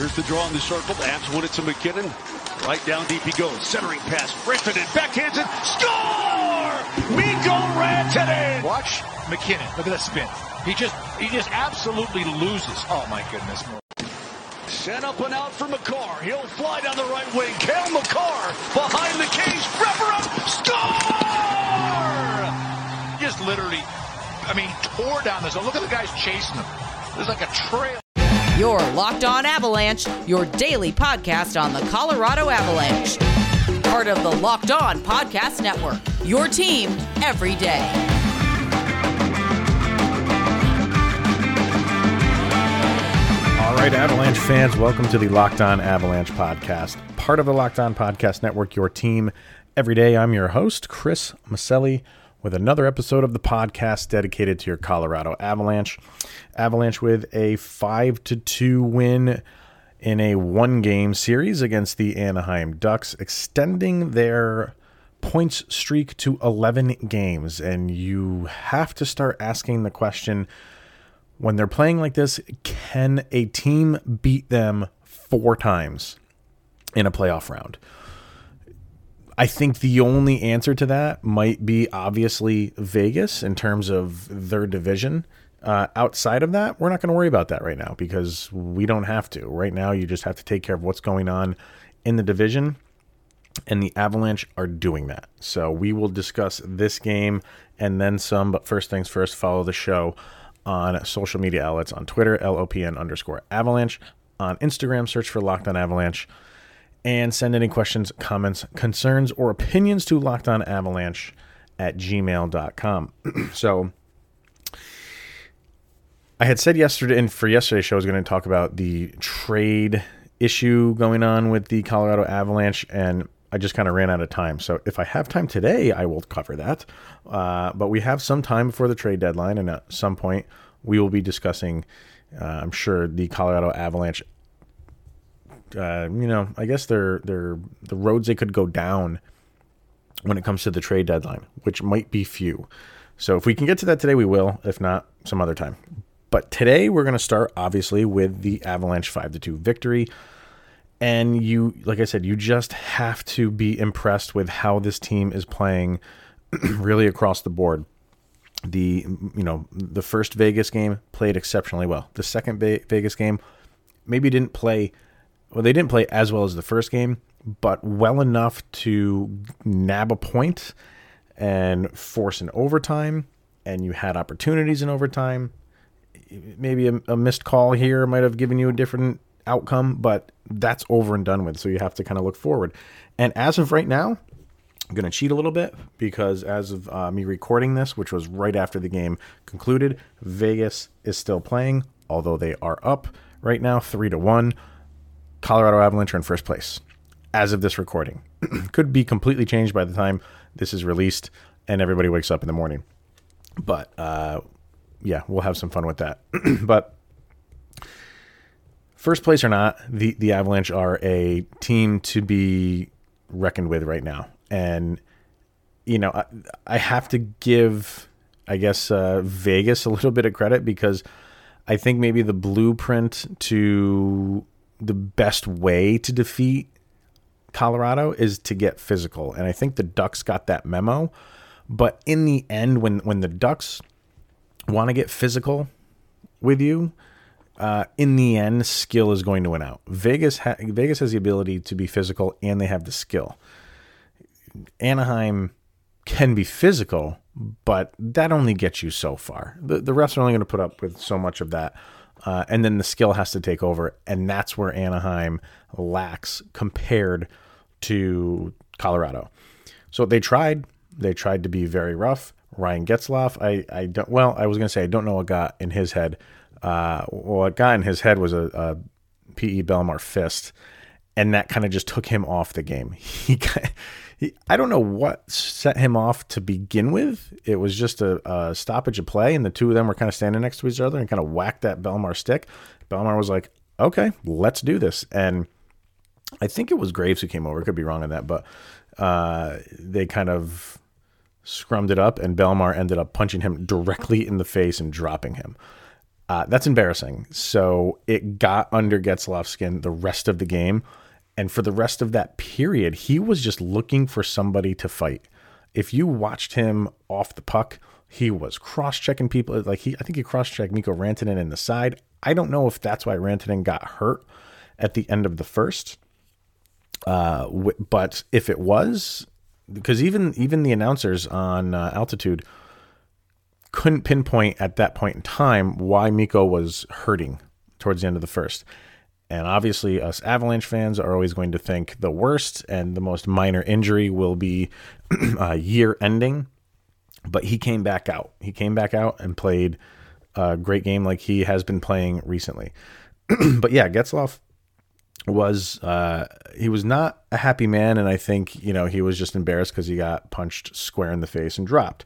Here's the draw in the circle. Avs win it to MacKinnon. Right down deep he goes. Centering pass. Rantanen backhands it. Score! Mikko Rantanen! Watch MacKinnon. Look at that spin. He just he just absolutely loses. Oh my goodness. Set up and out for Makar. He'll fly down the right wing. Cale Makar behind the cage. Wrapper up. Score! Just literally, I mean, tore down this. Look at the guys chasing him. There's like a trail. Your Locked On Avalanche, your daily podcast on the Colorado Avalanche. Part of the Locked On Podcast Network. Your team every day. All right, Avalanche fans, welcome to the Locked On Avalanche podcast, part of the Locked On Podcast Network, your team every day. I'm your host, Chris Maselli, with another episode of the podcast dedicated to your Colorado Avalanche. Avalanche with a 5 to 2 win in a one game series against the Anaheim Ducks, extending their points streak to 11 games. And you have to start asking the question when they're playing like this, can a team beat them four times in a playoff round? I think the only answer to that might be obviously Vegas in terms of their division. Uh, outside of that, we're not going to worry about that right now because we don't have to. Right now, you just have to take care of what's going on in the division, and the Avalanche are doing that. So we will discuss this game and then some. But first things first, follow the show on social media outlets on Twitter, LOPN underscore avalanche. On Instagram, search for Locked on Avalanche. And send any questions, comments, concerns, or opinions to lockedonavalanche at gmail.com. so I had said yesterday, and for yesterday's show, I was going to talk about the trade issue going on with the Colorado Avalanche, and I just kind of ran out of time. So if I have time today, I will cover that. Uh, but we have some time before the trade deadline, and at some point, we will be discussing, uh, I'm sure, the Colorado Avalanche. Uh, you know, I guess they're they're the roads they could go down when it comes to the trade deadline, which might be few. So if we can get to that today, we will. If not, some other time. But today we're going to start obviously with the Avalanche five to two victory and you like i said you just have to be impressed with how this team is playing really across the board the you know the first vegas game played exceptionally well the second vegas game maybe didn't play well they didn't play as well as the first game but well enough to nab a point and force an overtime and you had opportunities in overtime maybe a, a missed call here might have given you a different outcome, but that's over and done with. So you have to kind of look forward. And as of right now, I'm going to cheat a little bit because as of uh, me recording this, which was right after the game concluded, Vegas is still playing, although they are up right now, three to one. Colorado Avalanche are in first place as of this recording. Could be completely changed by the time this is released and everybody wakes up in the morning. But uh, yeah, we'll have some fun with that. but first place or not, the the Avalanche are a team to be reckoned with right now, and you know I, I have to give I guess uh, Vegas a little bit of credit because I think maybe the blueprint to the best way to defeat Colorado is to get physical, and I think the Ducks got that memo. But in the end, when when the Ducks want to get physical with you, uh, in the end, skill is going to win out. Vegas ha- Vegas has the ability to be physical, and they have the skill. Anaheim can be physical, but that only gets you so far. The the refs are only going to put up with so much of that, uh, and then the skill has to take over, and that's where Anaheim lacks compared to Colorado. So they tried. They tried to be very rough. Ryan Getzlaf, I, I don't. Well, I was going to say I don't know what got in his head uh, what got in his head was a, a PE Bellemare fist, and that kind of just took him off the game. He, he, I don't know what set him off to begin with. It was just a, a, stoppage of play, and the two of them were kind of standing next to each other and kind of whacked that Bellemare stick. Bellemare was like, "Okay, let's do this," and I think it was Graves who came over. Could be wrong on that, but uh, they kind of scrummed it up, and Bellemare ended up punching him directly in the face and dropping him. Uh, that's embarrassing. So it got under Getzlaf's skin the rest of the game. And for the rest of that period, he was just looking for somebody to fight. If you watched him off the puck, he was cross checking people. Like he, I think he cross checked Mikko Rantanen in the side. I don't know if that's why Rantanen got hurt at the end of the first. Uh, but if it was, because even even the announcers on uh, altitude couldn't pinpoint at that point in time why Mikko was hurting towards the end of the first. And obviously, us Avalanche fans are always going to think the worst and the most minor injury will be uh, year ending. But he came back out. He came back out and played a great game like he has been playing recently. but yeah, Getzlaf was uh, he was not a happy man, and I think you know he was just embarrassed because he got punched square in the face and dropped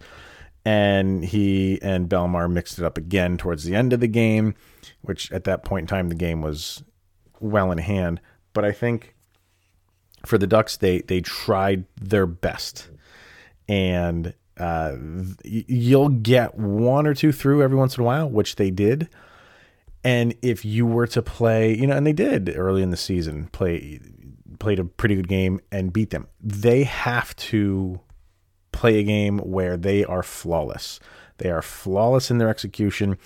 and he and Bellemare mixed it up again towards the end of the game, which at that point in time the game was well in hand. But I think for the Ducks, they they tried their best, and uh, you'll get one or two through every once in a while, which they did. And if you were to play, you know, and they did early in the season, play played a pretty good game and beat them. They have to play a game where they are flawless. They are flawless in their execution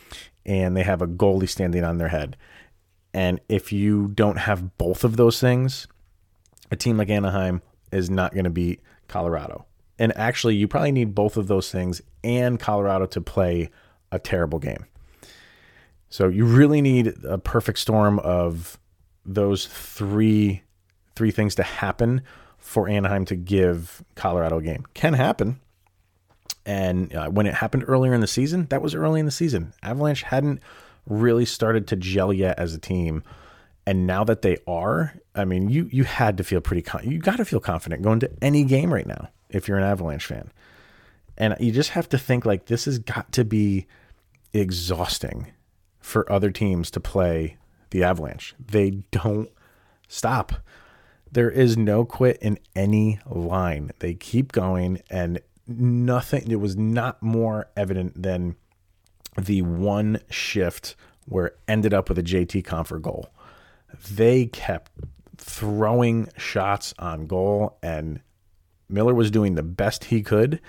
and they have a goalie standing on their head. And if you don't have both of those things, a team like Anaheim is not going to beat Colorado. And actually, you probably need both of those things and Colorado to play a terrible game. So you really need a perfect storm of those three three things to happen for Anaheim to give Colorado a game. Can happen. And uh, when it happened earlier in the season, that was early in the season. Avalanche hadn't really started to gel yet as a team. And now that they are, I mean, you you had to feel pretty con- you got to feel confident going to any game right now if you're an Avalanche fan. And you just have to think like this has got to be exhausting for other teams to play the Avalanche. They don't stop. There is no quit in any line. They keep going, and nothing, it was not more evident than the one shift where ended up with a JT Compher goal. They kept throwing shots on goal, and Miller was doing the best he could,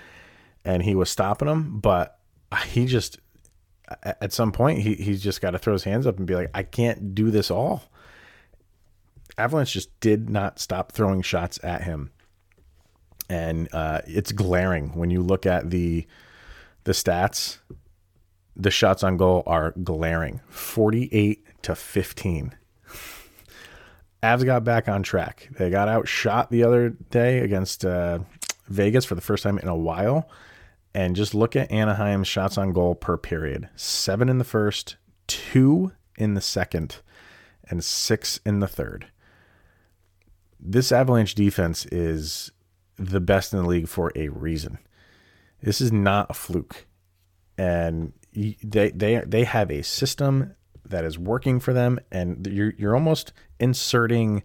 and he was stopping them, but he just at some point he he's just got to throw his hands up and be like, I can't do this all. Avalanche just did not stop throwing shots at him, and uh, it's glaring when you look at the the stats. The shots on goal are glaring, forty-eight to fifteen. Avs got back on track. They got outshot the other day against uh, Vegas for the first time in a while. And just look at Anaheim's shots on goal per period seven in the first, two in the second, and six in the third this Avalanche defense is the best in the league for a reason. This is not a fluke, and they they they have a system that is working for them, and you're you're almost inserting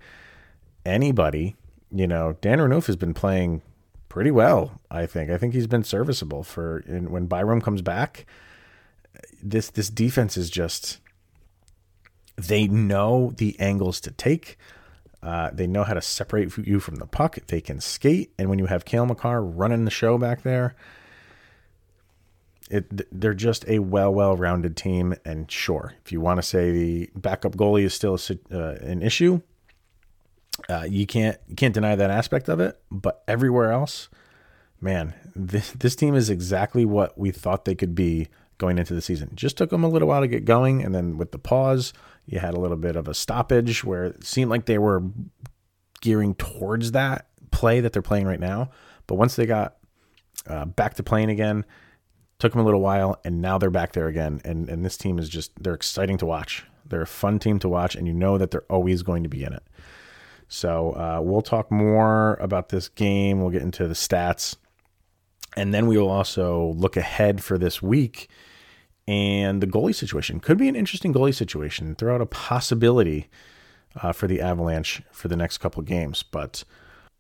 anybody. You know, Dan Renouf has been playing pretty well. I think. I think he's been serviceable for when Byram comes back. This this defense is just. They know the angles to take. Uh, they know how to separate you from the puck. They can skate, and when you have Cale Makar running the show back there, it they're just a well well rounded team. And sure, if you want to say the backup goalie is still a, uh, an issue, uh, you can't you can't deny that aspect of it. But everywhere else, man, this this team is exactly what we thought they could be going into the season. Just took them a little while to get going, and then with the pause you had a little bit of a stoppage where it seemed like they were gearing towards that play that they're playing right now. But once they got uh, back to playing again, took them a little while, and now they're back there again. And and this team is just they're exciting to watch. They're a fun team to watch, and you know that they're always going to be in it. So uh, we'll talk more about this game. We'll get into the stats, and then we will also look ahead for this week and the goalie situation could be an interesting goalie situation. Throw out a possibility uh, for the Avalanche for the next couple games. But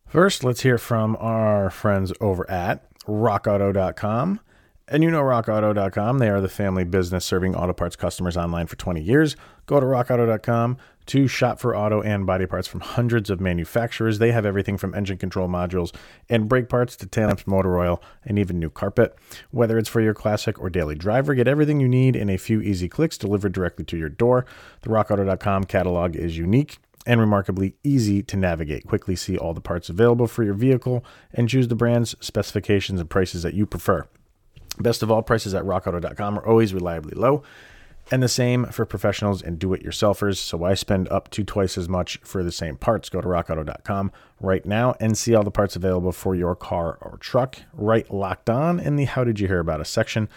first, let's hear from our friends over at rockauto.com. And you know rockauto.com. They are the family business serving auto parts customers online for 20 years. Go to rockauto.com to shop for auto and body parts from hundreds of manufacturers. They have everything from engine control modules and brake parts to tail lamps, motor oil, and even new carpet. Whether it's for your classic or daily driver, get everything you need in a few easy clicks delivered directly to your door. The rockauto.com catalog is unique and remarkably easy to navigate. Quickly see all the parts available for your vehicle and choose the brands, specifications, and prices that you prefer. Best of all, prices at rockauto.com are always reliably low. And the same for professionals and do it yourselfers. So why spend up to twice as much for the same parts? Go to rockauto.com right now and see all the parts available for your car or truck. Right locked on in the How Did You Hear About Us section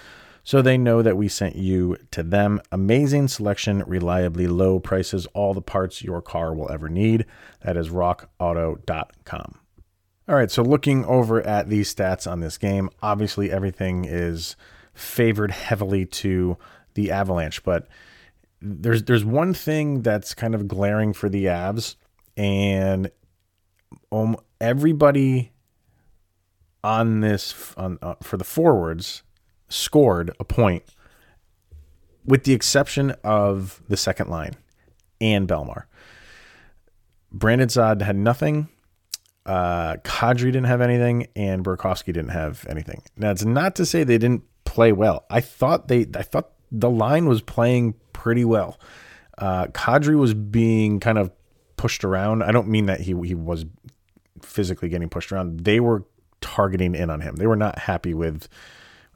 so they know that we sent you to them. Amazing selection, reliably low prices, all the parts your car will ever need. That is rockauto.com. All right, so looking over at these stats on this game, obviously everything is favored heavily to the Avalanche, but there's there's one thing that's kind of glaring for the Avs, and um, everybody on this on uh, for the forwards scored a point, with the exception of the second line and Bellemare. Brandon Saad had nothing. Uh, Kadri didn't have anything, and Burakovsky didn't have anything. Now, it's not to say they didn't play well. I thought they, I thought the line was playing pretty well. Uh, Kadri was being kind of pushed around. I don't mean that he he was physically getting pushed around. They were targeting in on him. They were not happy with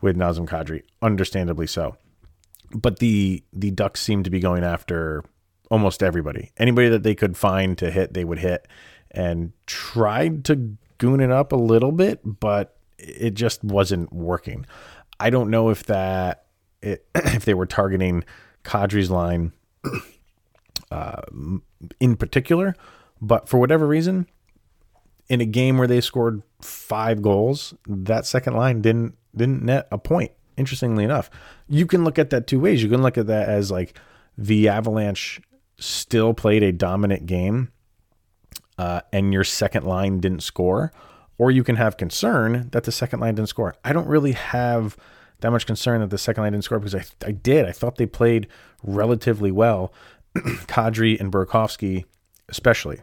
with Nazem Kadri, understandably so. But the the Ducks seemed to be going after almost everybody. Anybody that they could find to hit, they would hit and tried to goon it up a little bit, but it just wasn't working. I don't know if that it, if they were targeting Kadri's line uh, in particular, but for whatever reason, in a game where they scored five goals, that second line didn't didn't net a point. Interestingly enough, you can look at that two ways. You can look at that as like the Avalanche still played a dominant game uh, and your second line didn't score, or you can have concern that the second line didn't score. I don't really have that much concern that the second line didn't score because I, I did. I thought they played relatively well, Kadri and Burakovsky especially.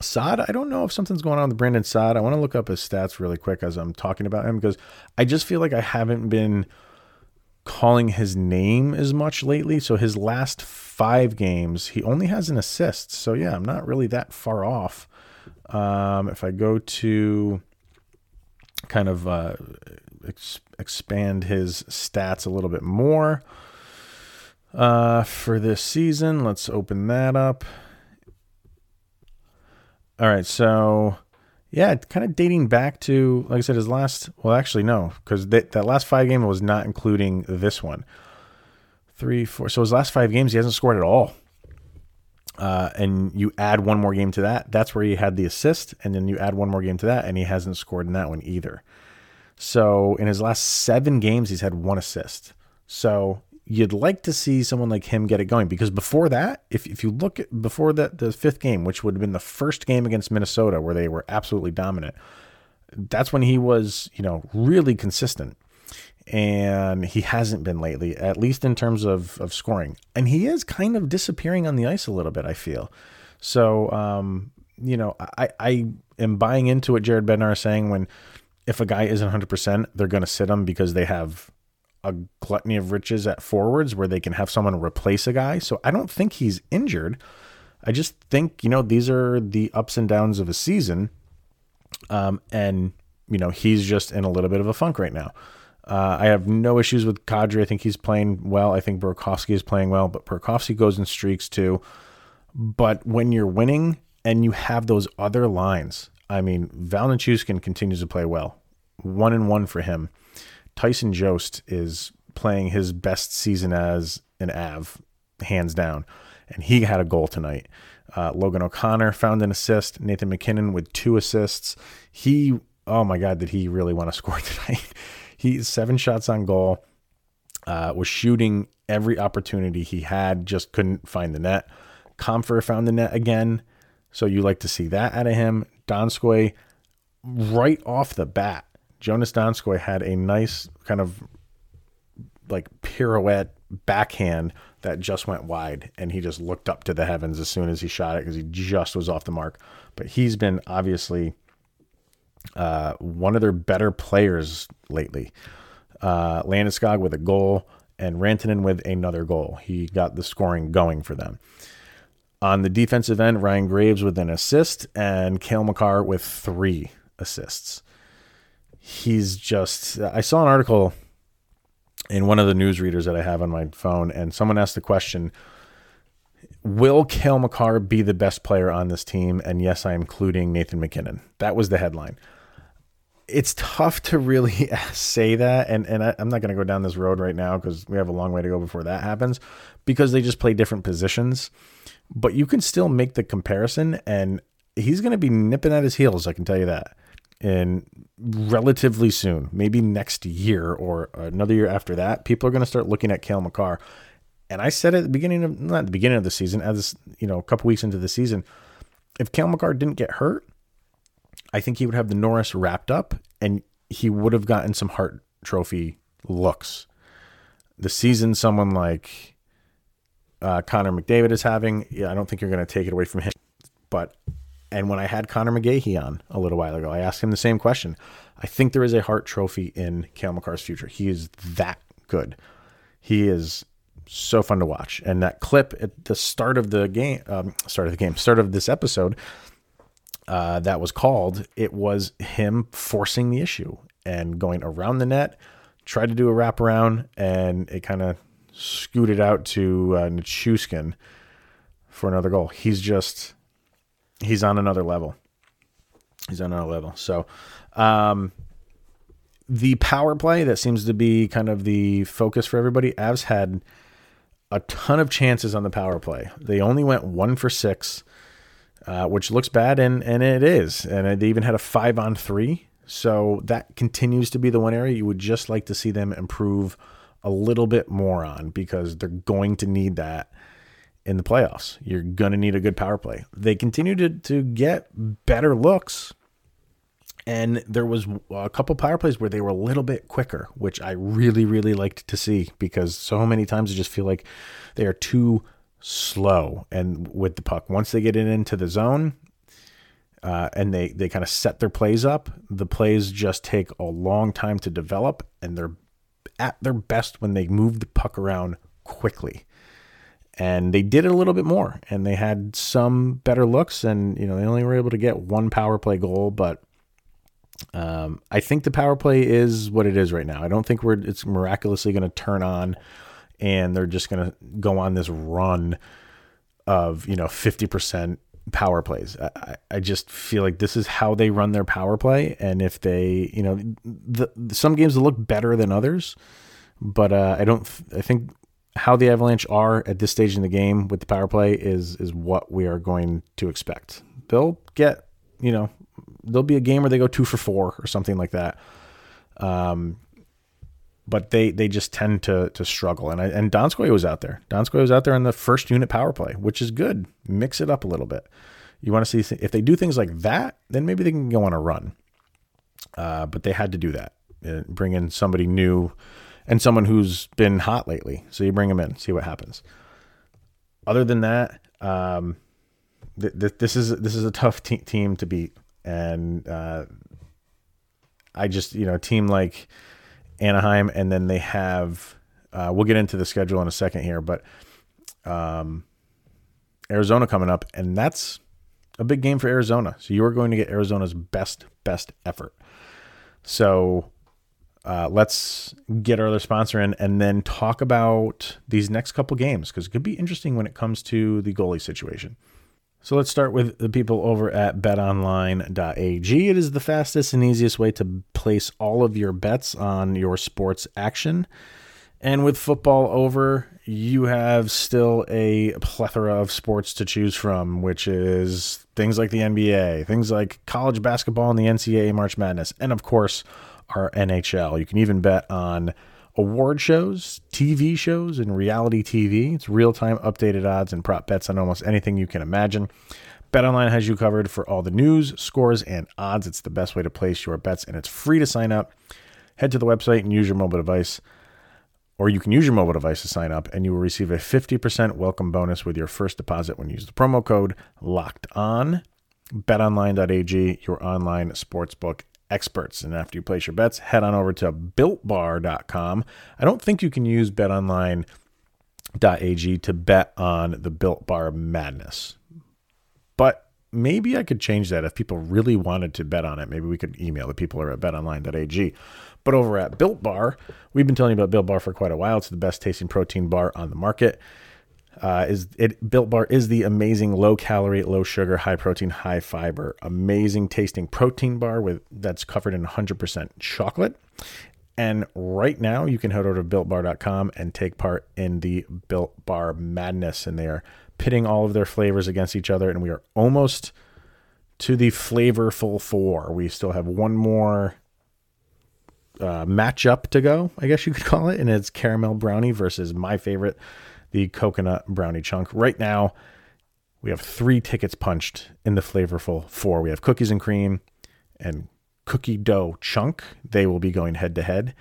Saad, I don't know if something's going on with Brandon Saad. I want to look up his stats really quick as I'm talking about him because I just feel like I haven't been calling his name as much lately. So his last five games, he only has an assist. So yeah, I'm not really that far off. Um, if I go to kind of uh, ex- expand his stats a little bit more uh, for this season, let's open that up. All right, so yeah, kind of dating back to like I said, his last. Well, actually, no, because that that last five game was not including this one. Three, four. So his last five games, he hasn't scored at all. Uh, and you add one more game to that, that's where he had the assist, and then you add one more game to that, and he hasn't scored in that one either. So in his last seven games, he's had one assist. So you'd like to see someone like him get it going because before that, if, if you look at before that the fifth game, which would have been the first game against Minnesota where they were absolutely dominant, that's when he was, you know, really consistent. And he hasn't been lately, at least in terms of, of scoring. And he is kind of disappearing on the ice a little bit, I feel. So, um, you know, I, I am buying into what Jared Bednar is saying when if a guy isn't 100%, they're going to sit him because they have a gluttony of riches at forwards where they can have someone replace a guy. So I don't think he's injured. I just think, you know, these are the ups and downs of a season. Um, and, you know, he's just in a little bit of a funk right now. Uh, I have no issues with Kadri. I think he's playing well. I think Burakovsky is playing well, but Burakovsky goes in streaks too. But when you're winning and you have those other lines, I mean, Val Nichushkin continues to play well. One and one for him. Tyson Jost is playing his best season as an Av, hands down. And he had a goal tonight. Uh, Logan O'Connor found an assist. Nathan MacKinnon with two assists. He, oh my God, did he really want to score tonight? he seven shots on goal. Uh, was shooting every opportunity he had, just couldn't find the net. Compher found the net again, so you like to see that out of him. Donskoi, right off the bat, Joonas Donskoi had a nice kind of like pirouette backhand that just went wide, and he just looked up to the heavens as soon as he shot it because he just was off the mark. But he's been obviously uh, one of their better players lately. Uh, Landeskog with a goal and Rantanen with another goal. He got the scoring going for them. On the defensive end, Ryan Graves with an assist and Cale Makar with three assists. He's just, I saw an article in one of the newsreaders that I have on my phone, and someone asked the question Will Cale Makar be the best player on this team? And yes, I'm including Nathan MacKinnon. That was the headline. It's tough to really say that, and and I, I'm not going to go down this road right now because we have a long way to go before that happens, because they just play different positions. But you can still make the comparison, and he's going to be nipping at his heels. I can tell you that and relatively soon, maybe next year or another year after that, people are going to start looking at Cale Makar. And I said at the beginning of not the beginning of the season, as you know, a couple weeks into the season, if Cale Makar didn't get hurt, I think he would have the Norris wrapped up and he would have gotten some Hart Trophy looks. The season someone like uh, Connor McDavid is having, yeah, I don't think you're going to take it away from him. But and when I had Connor McGahey on a little while ago, I asked him the same question. I think there is a Hart Trophy in Cale Makar's future. He is that good. He is so fun to watch. And that clip at the start of the game, um, start of the game, start of this episode, uh, that was called, it was him forcing the issue and going around the net, tried to do a wraparound, and it kind of scooted out to uh, for another goal. He's just he's on another level. He's on another level. So, um, the power play that seems to be kind of the focus for everybody. Avs had a ton of chances on the power play. They only went one for six, uh, which looks bad, and and it is. And they even had a five on three. So that continues to be the one area you would just like to see them improve a little bit more on because they're going to need that in the playoffs. You're going to need a good power play. They continue to, to get better looks. And there was a couple power plays where they were a little bit quicker, which I really, really liked to see because so many times I just feel like they are too slow and with the puck. Once they get it into the zone uh, and they, they kind of set their plays up, the plays just take a long time to develop and they're at their best when they move the puck around quickly and they did it a little bit more and they had some better looks and you know they only were able to get one power play goal but um, I think the power play is what it is right now. I don't think we're it's miraculously going to turn on and they're just going to go on this run of you know 50% power plays. I, I just feel like this is how they run their power play and if they you know the, some games look better than others but uh, I don't I think how the Avalanche are at this stage in the game with the power play is is what we are going to expect. They'll get, you know, there'll be a game where they go two for four or something like that. Um, but they they just tend to to struggle. And I, and Donskoi was out there. Donskoi was out there on the first unit power play, which is good. Mix it up a little bit. You want to see if they do things like that, then maybe they can go on a run. Uh, but they had to do that. Uh, bring in somebody new and someone who's been hot lately. So you bring him in, see what happens. Other than that, um, th- th- this is this is a tough te- team to beat, and uh, I just you know team like Anaheim, and then they have. Uh, we'll get into the schedule in a second here, but um, Arizona coming up, and that's a big game for Arizona. So you are going to get Arizona's best best effort. So uh, let's get our other sponsor in and then talk about these next couple games because it could be interesting when it comes to the goalie situation. So let's start with the people over at betonline.ag. It is the fastest and easiest way to place all of your bets on your sports action. And with football over, you have still a plethora of sports to choose from, which is things like the NBA, things like college basketball and the NCAA March Madness, and of course, our NHL. You can even bet on award shows, TV shows, and reality TV. It's real time updated odds and prop bets on almost anything you can imagine. BetOnline has you covered for all the news, scores, and odds. It's the best way to place your bets, and it's free to sign up. Head to the website and use your mobile device. or you can use your mobile device to sign up, and you will receive a 50% welcome bonus with your first deposit when you use the promo code locked on. BetOnline.ag, your online sportsbook experts. And after you place your bets, head on over to builtbar.com. I don't think you can use betonline.ag to bet on the Built Bar madness, but maybe I could change that if people really wanted to bet on it. Maybe we could email the people who are at betonline.ag. But over at Built Bar, we've been telling you about Built Bar for quite a while. It's the best tasting protein bar on the market. Uh, is it Built Bar is the amazing low calorie, low sugar, high protein, high fiber, amazing tasting protein bar with that's covered in 100% chocolate. And right now, you can head over to builtbar.com and take part in the Built Bar madness. And they are pitting all of their flavors against each other. And we are almost to the flavorful four. We still have one more uh, matchup to go, I guess you could call it, and it's caramel brownie versus my favorite, the coconut brownie chunk. Right now, we have three tickets punched in the flavorful four. We have cookies and cream and cookie dough chunk. They will be going head to head.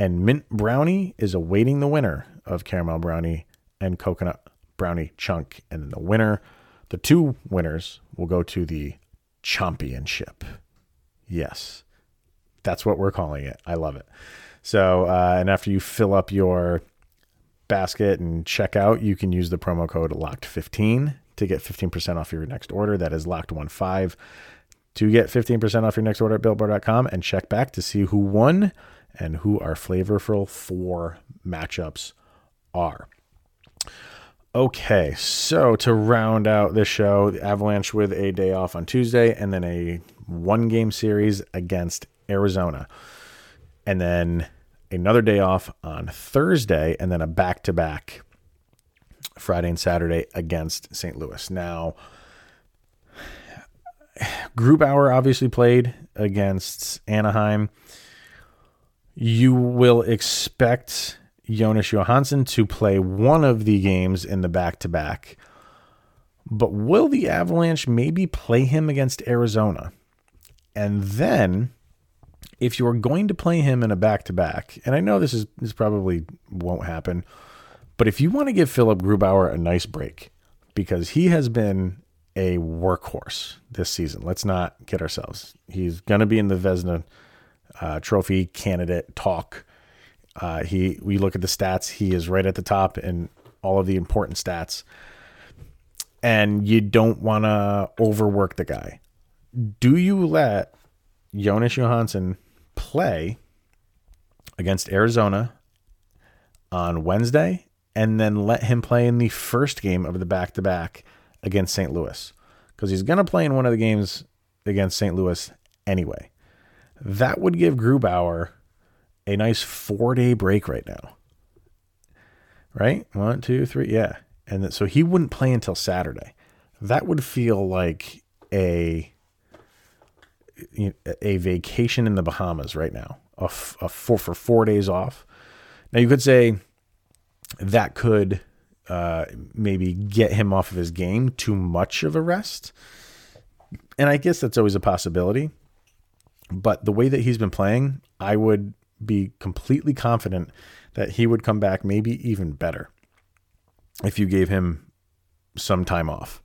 And mint brownie is awaiting the winner of caramel brownie and coconut brownie chunk. And then the winner, the two winners, will go to the championship. Yes. That's what we're calling it. I love it. So, uh, and after you fill up your basket and check out, you can use the promo code LOCKED15 to get 15% off your next order. That is LOCKED15 to get 15% off your next order at builtbar.com and check back to see who won and who our flavorful four matchups are. Okay, so to round out this show, the Avalanche with a day off on Tuesday and then a one game series against Arizona. And then another day off on Thursday, and then a back to back Friday and Saturday against St. Louis. Now, Grubauer obviously played against Anaheim. You will expect Jonas Johansson to play one of the games in the back to back. But will the Avalanche maybe play him against Arizona? And then if you are going to play him in a back to back, and I know this is this probably won't happen, but if you want to give Philipp Grubauer a nice break, because he has been a workhorse this season. Let's not kid ourselves. He's going to be in the Vezina uh, Trophy candidate talk. Uh, he, we look at the stats. He is right at the top in all of the important stats, and you don't want to overwork the guy. Do you let Jonas Johansson play against Arizona on Wednesday and then let him play in the first game of the back to back against St. Louis because he's going to play in one of the games against St. Louis anyway. That would give Grubauer a nice four day break right now. Right? One, two, three. Yeah. And so he wouldn't play until Saturday. That would feel like a a vacation in the Bahamas right now, a, f- a four for four days off. Now you could say that could uh, maybe get him off of his game too much of a rest, and I guess that's always a possibility. But the way that he's been playing, I would be completely confident that he would come back maybe even better if you gave him some time off.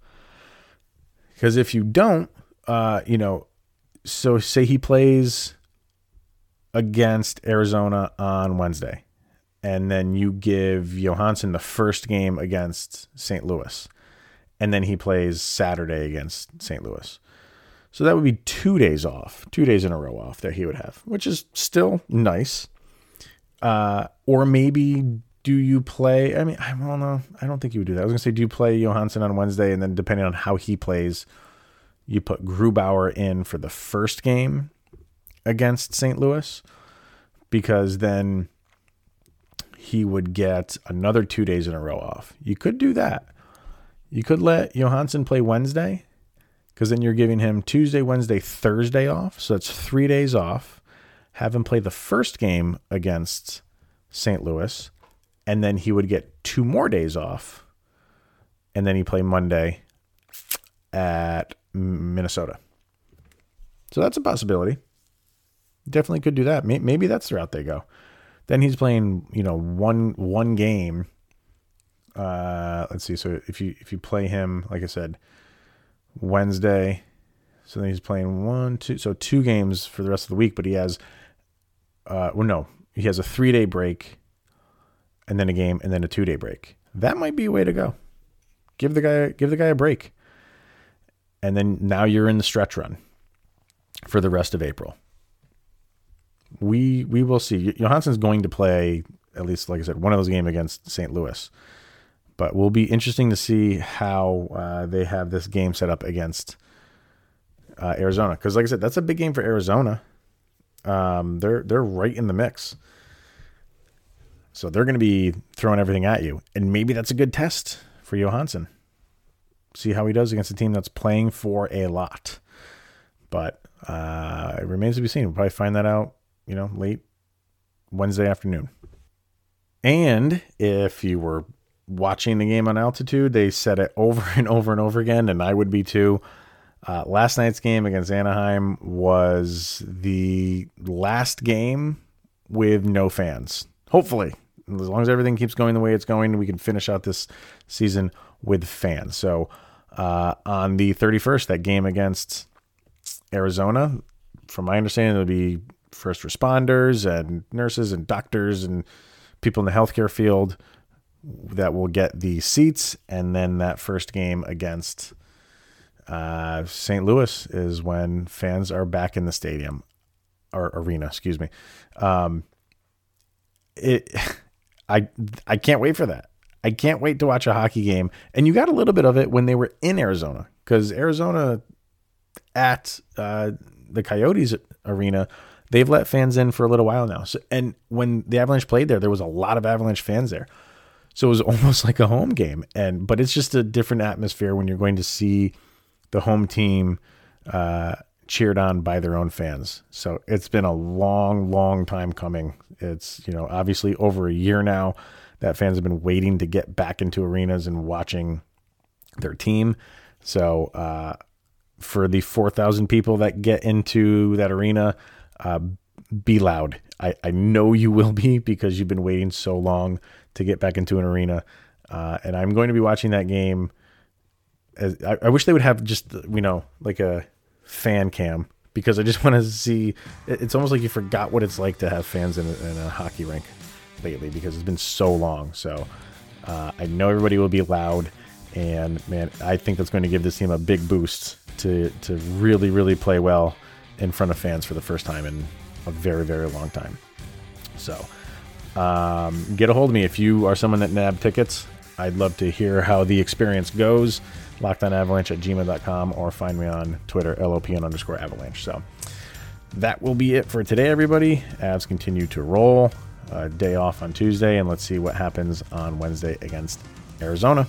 Because if you don't, uh, you know, so say he plays against Arizona on Wednesday, and then you give Johansson the first game against St. Louis, and then he plays Saturday against St. Louis. So that would be two days off, two days in a row off that he would have, which is still nice. Uh, or maybe do you play? I mean, I don't know. I don't think you would do that. I was gonna say, do you play Johansson on Wednesday, and then depending on how he plays, you put Grubauer in for the first game against St. Louis because then he would get another two days in a row off. You could do that. You could let Johansson play Wednesday because then you're giving him Tuesday, Wednesday, Thursday off. So that's three days off. Have him play the first game against St. Louis, and then he would get two more days off. And then he play Monday at Minnesota. So that's a possibility. Definitely could do that. Maybe that's the route they go. Then he's playing, you know, one one game. Uh, let's see. So if you if you play him, like I said, Wednesday, so then he's playing one, two, so two games for the rest of the week. But he has, uh, well, no, he has a three day break, and then a game, and then a two day break. That might be a way to go. Give the guy give the guy a break, and then now you're in the stretch run for the rest of April. We we will see. Johansson's going to play at least, like I said, one of those games against St. Louis. But will be interesting to see how uh, they have this game set up against uh, Arizona, because like I said, that's a big game for Arizona. Um, they're they're right in the mix, so they're going to be throwing everything at you, and maybe that's a good test for Johansson. See how he does against a team that's playing for a lot. But uh, it remains to be seen. We'll probably find that out, you know, late Wednesday afternoon. And if you were watching the game on altitude, they said it over and over and over again, and I would be too. Uh, last night's game against Anaheim was the last game with no fans. Hopefully, as long as everything keeps going the way it's going, we can finish out this season with fans. So, uh, on the 31st, that game against Arizona, from my understanding, it'll be first responders and nurses and doctors and people in the healthcare field that will get the seats. And then that first game against uh, St. Louis is when fans are back in the stadium or arena, excuse me. Um, it, I, I can't wait for that. I can't wait to watch a hockey game. And you got a little bit of it when they were in Arizona because Arizona at uh, the Coyotes arena, they've let fans in for a little while now. So, and when the Avalanche played there, there was a lot of Avalanche fans there. So it was almost like a home game. And but it's just a different atmosphere when you're going to see the home team uh, cheered on by their own fans. So it's been a long, long time coming. It's you know obviously over a year now that fans have been waiting to get back into arenas and watching their team. So uh, for the 4,000 people that get into that arena, uh, be loud. I, I know you will be because you've been waiting so long to get back into an arena. Uh, and I'm going to be watching that game. As, I, I wish they would have just, you know, like a fan cam because I just want to see. It's almost like you forgot what it's like to have fans in a, in a hockey rink lately because it's been so long. So uh, I know everybody will be loud. And man, I think that's going to give this team a big boost to to really really play well in front of fans for the first time in a very very long time. So um, get a hold of me if you are someone that nabbed tickets. I'd love to hear how the experience goes. LockedOnAvalanche at gmail.com or find me on Twitter, LOPN underscore avalanche. So that will be it for today, everybody. Avs continue to roll. Day off on Tuesday, and let's see what happens on Wednesday against Arizona.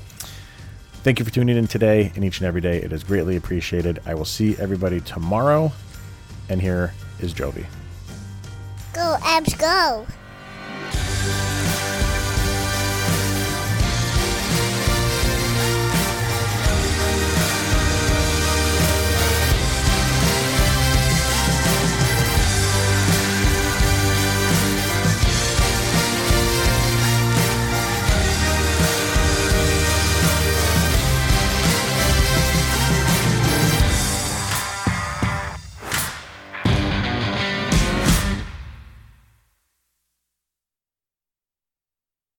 Thank you for tuning in today and each and every day. It is greatly appreciated. I will see everybody tomorrow. And here is Jovi. Go, Avs, go.